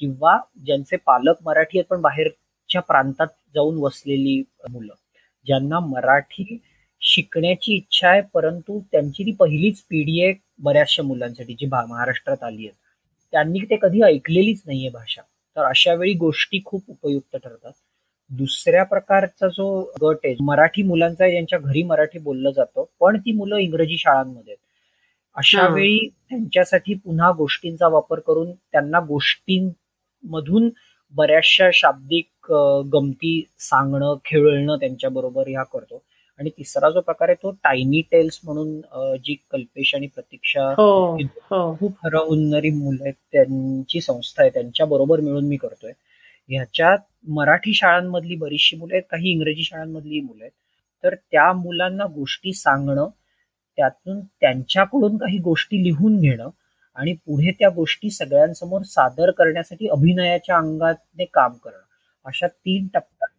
किंवा ज्यांचे पालक मराठी आहेत पण बाहेरच्या प्रांतात जाऊन वसलेली मुलं ज्यांना मराठी शिकण्याची इच्छा आहे परंतु त्यांची ती पहिलीच पिढी आहे बऱ्याचशा मुलांसाठी जी महाराष्ट्रात आली आहेत. त्यांनी ते कधी ऐकलेलीच नाहीये भाषा. तर अशा वेळी गोष्टी खूप उपयुक्त ठरतात. दुसऱ्या प्रकारचा जो गट आहे मराठी मुलांचा ज्यांच्या घरी मराठी बोललं जातं पण ती मुलं इंग्रजी शाळांमध्ये अशा वेळी त्यांच्यासाठी पुन्हा गोष्टींचा वापर करून त्यांना गोष्टींमधून बऱ्याचशा शाब्दिक गमती सांगणं खेळणं त्यांच्या बरोबर ह्या करतो. आणि तिसरा जो प्रकार आहे तो टायनी टेल्स म्हणून जी कल्पेश आणि प्रतीक्षा हो, हो. खूप हरवणारी मुलं आहेत त्यांची संस्था आहे त्यांच्या बरोबर मिळून मी करतोय. ह्याच्यात मराठी शाळांमधली बरीचशी मुलं आहेत काही इंग्रजी शाळांमधली मुलं आहेत. तर त्या मुलांना गोष्टी सांगणं त्यातून त्यांच्याकडून काही गोष्टी लिहून घेणं आणि पुढे त्या गोष्टी सगळ्यांसमोर सादर करण्यासाठी अभिनयाच्या अंगाने काम करणं. अशा तीन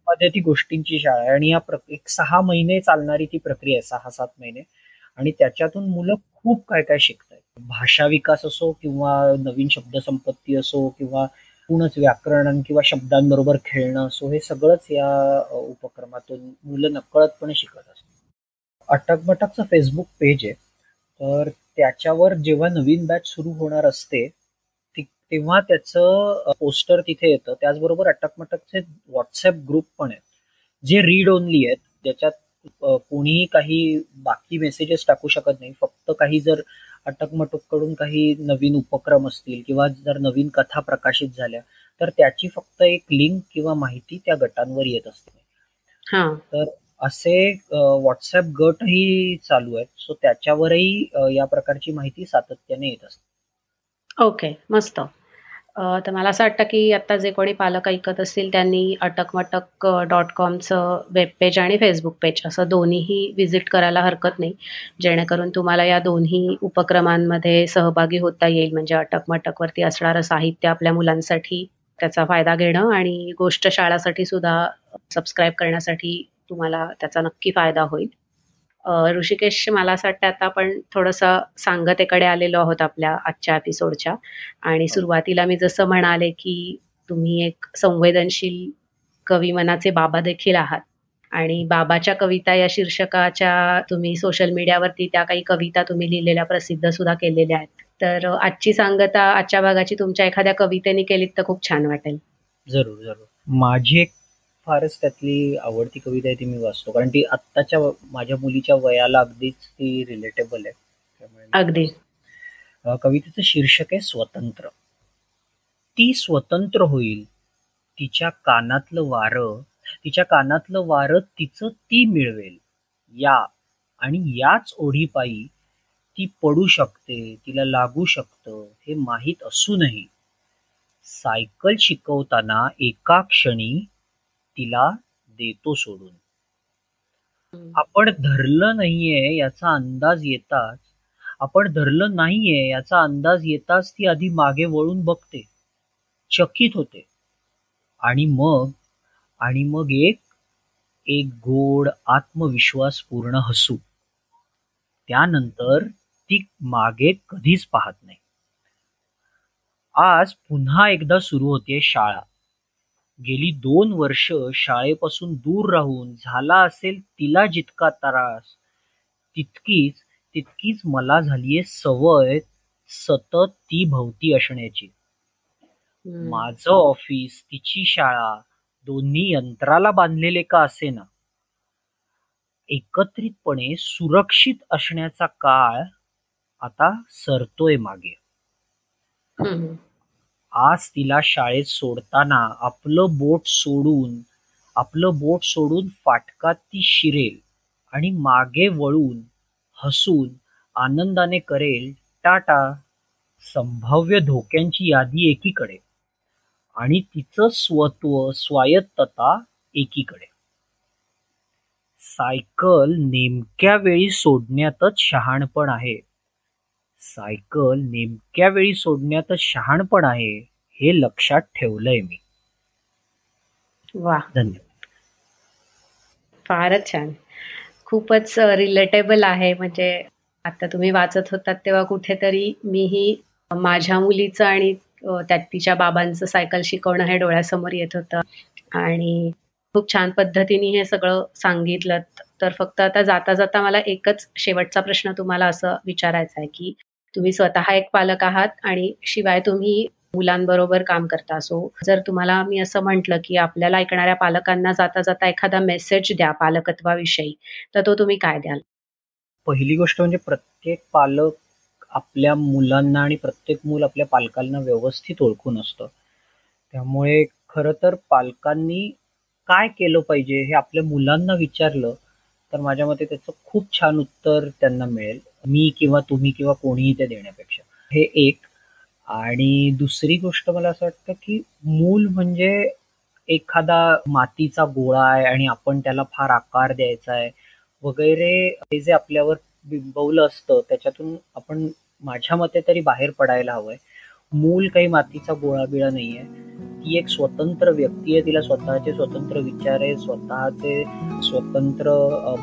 मध्ये ती गोष्टींची शाळा आहे. आणि या एक सहा महिने चालणारी ती प्रक्रिया आहे सहा सात महिने. आणि त्याच्यातून मुलं खूप काय काय शिकत आहेत भाषा विकास असो किंवा नवीन शब्दसंपत्ती असो किंवा पूर्णच व्याकरण किंवा शब्दांबरोबर खेळणं असो हे सगळंच या उपक्रमातून मुलं नकळतपणे शिकत असतात. अटकमटकचं फेसबुक पेज आहे. तर त्याच्यावर जेव्हा नवीन बॅच सुरू होणार असते तेव्हा त्याचं पोस्टर तिथे येतं. त्याचबरोबर अटकमटकचे व्हॉट्सअप ग्रुप पण आहेत जे रीड ओनली आहेत. ज्याच्यात कोणीही काही बाकी मेसेजेस टाकू शकत नाही. फक्त काही जर अटकमटककडून काही नवीन उपक्रम असतील किंवा जर नवीन कथा प्रकाशित झाल्या तर त्याची फक्त एक लिंक किंवा माहिती त्या गटांवर येत असते. तर असे व्हॉट्सअप गटही चालू आहेत. सो त्याच्यावरही या प्रकारची माहिती सातत्याने येत असते. ओके मस्त. तर मला असं वाटतं की आता जे कोणी पालक ऐकत असतील त्यांनी अटकमटक डॉट कॉमचं वेब पेज आणि फेसबुक पेज असं दोन्हीही व्हिजिट करायला हरकत नाही. जेणेकरून तुम्हाला या दोन्ही उपक्रमांमध्ये सहभागी होता येईल. म्हणजे अटकमटकवरती असणारं साहित्य आपल्या मुलांसाठी त्याचा फायदा घेणं आणि गोष्ट शाळासाठी सुद्धा सबस्क्राईब करण्यासाठी तुम्हाला त्याचा नक्की फायदा होईल. ऋषिकेश मला असं वाटतं आता आपण थोडंसं सांगतेकडे आलेलो आहोत आपल्या आजच्या एपिसोडच्या आणि हो. सुरुवातीला मी जसं म्हणाले की तुम्ही एक संवेदनशील कवी मनाचे बाबा देखील आहात. आणि बाबाच्या कविता या शीर्षकाच्या तुम्ही सोशल मीडियावरती त्या काही कविता तुम्ही लिहिलेल्या प्रसिद्ध सुद्धा केलेल्या आहेत. तर आजची सांगता आजच्या भागाची तुमच्या एखाद्या कवितेने केलीत तर खूप छान वाटेल. जरूर जरूर. माझी एक फारच त्यातली आवडती कविता आहे ती मी वाचतो. कारण ती आत्ताच्या माझ्या मुलीच्या वयाला अगदीच ती रिलेटेबल आहे. अगदी. कवितेचं शीर्षक आहे स्वतंत्र. ती स्वतंत्र होईल. तिच्या कानातलं वारं तिच्या कानातलं वारं तिचं ती मिळवेल. या आणि याच ओढीपायी ती पडू शकते तिला लागू शकतं हे माहीत असूनही. सायकल शिकवताना एका क्षणी तिला देतो सोडून. आपण धरलं नाहीये याचा अंदाज येताच आपण धरलं नाहीये याचा अंदाज येताच ती आधी मागे वळून बघते चकित होते. आणि मग आणि मग एक एक गोड आत्मविश्वास पूर्ण हसू. त्यानंतर ती मागे कधीच पाहत नाही. आज पुन्हा एकदा सुरू होते शाळा. गेली दोन वर्ष शाळेपासून दूर राहून झाला असेल तिला जितका त्रास तितकीच तितकीच मला झालीये सवय सतत ती भवती असण्याची. माझं ऑफिस तिची शाळा दोन्ही यंत्राला बांधलेले का असे ना एकत्रितपणे सुरक्षित असण्याचा काळ आता सरतोय मागे. आज तिला शाळेत सोडताना आपलं बोट सोडून आपलं बोट सोडून फाटकात ती शिरेल आणि मागे वळून हसून आनंदाने करेल टाटा संभाव्य धोक्यांची यादी एकीकडे आणि तिचं स्वत्व स्वायत्तता एकीकडे. सायकल नेमक्या वेळी सोडण्यातच शहाणपण आहे. सायकल नेमक्या वेळी सोडण्यातच शहाणपण आहे हे लक्षात ठेवलंय मी. वा. धन्यवाद. फारच छान. खूपच रिलेटेबल आहे. म्हणजे आता तुम्ही वाचत होतात तेव्हा कुठेतरी मीही माझ्या मुलीचं आणि त्यात तिच्या बाबांचं सायकल शिकवणं हे डोळ्यासमोर येत होतं. आणि खूप छान पद्धतीने हे सगळं सांगितलं. तर फक्त आता जाता जाता मला एकच शेवटचा प्रश्न तुम्हाला असं विचारायचा आहे की तुम्ही स्वतः एक पालक आहात आणि शिवाय तुम्ही मुलांबरोबर काम करता. सो जर तुम्हाला मी असं म्हटलं की आपल्याला ऐकणाऱ्या पालकांना जाता जाता एखादा मेसेज द्या पालकत्वाविषयी तर तो तुम्ही काय द्याल? पहिली गोष्ट म्हणजे प्रत्येक पालक आपल्या मुलांना आणि प्रत्येक मूल आपल्या पालकांना व्यवस्थित ओळखून असतं. त्यामुळे खरं तर पालकांनी काय केलं पाहिजे हे आपल्या मुलांना विचारलं तर माझ्या मते त्याचं खूप छान उत्तर त्यांना मिळेल. मी किंवा तुम्ही किंवा कोणीही ते देण्यापेक्षा. हे एक. आणि दुसरी गोष्ट मला असं वाटतं की मूल म्हणजे एखादा मातीचा गोळा आहे आणि आपण त्याला फार आकार द्यायचा आहे वगैरे हे जे आपल्यावर बिंबवलं असतं त्याच्यातून आपण माझ्या मते तरी बाहेर पडायला हवंय. मूल काही मातीचा गोळा बिळा नाहीये. ती एक स्वतंत्र व्यक्ती आहे तिला स्वतःचे स्वतंत्र विचार आहे स्वतःचे स्वतंत्र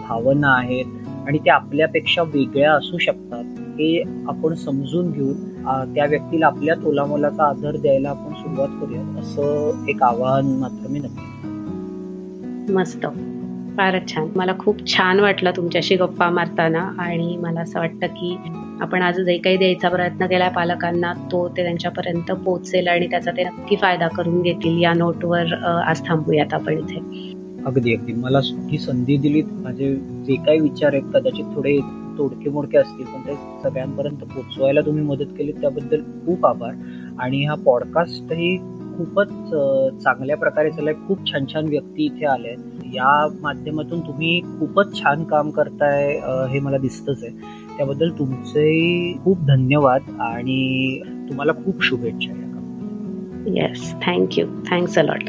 भावना आहेत आणि त्या आपल्यापेक्षा वेगळ्या असू शकतात. हे आपण समजून घेऊन त्या व्यक्तीला आपल्या तोलामोलाचा आदर द्यायला आपण सुरुवात करूया. असं एक आवाहन मात्र मी नक्की मस्त. फारच छान. मला खूप छान वाटलं तुमच्याशी गप्पा मारताना आणि मला असं वाटतं की आपण आज जे काही द्यायचा प्रयत्न केला पालकांना तो ते त्यांच्यापर्यंत पोहोचेल आणि त्याचा ते नक्की फायदा करून घेतील. या नोटवर आज थांबूयात आपण इथे. अगदी अगदी. मला ही संधी दिली. माझे जे काही विचार आहेत कदाचित थोडे तोडके मोडके असतील पण ते सगळ्यांपर्यंत पोचवायला तुम्ही मदत केली त्याबद्दल खूप आभार. आणि हा पॉडकास्ट ही खूपच चांगल्या प्रकारे चाललाय खूप छान छान व्यक्ती इथे आले या माध्यमातून तुम्ही खूपच छान काम करताय हे मला दिसतच आहे. त्याबद्दल तुमचे खूप धन्यवाद आणि तुम्हाला खूप शुभेच्छा येस थँक्यू थँक्स अलॉट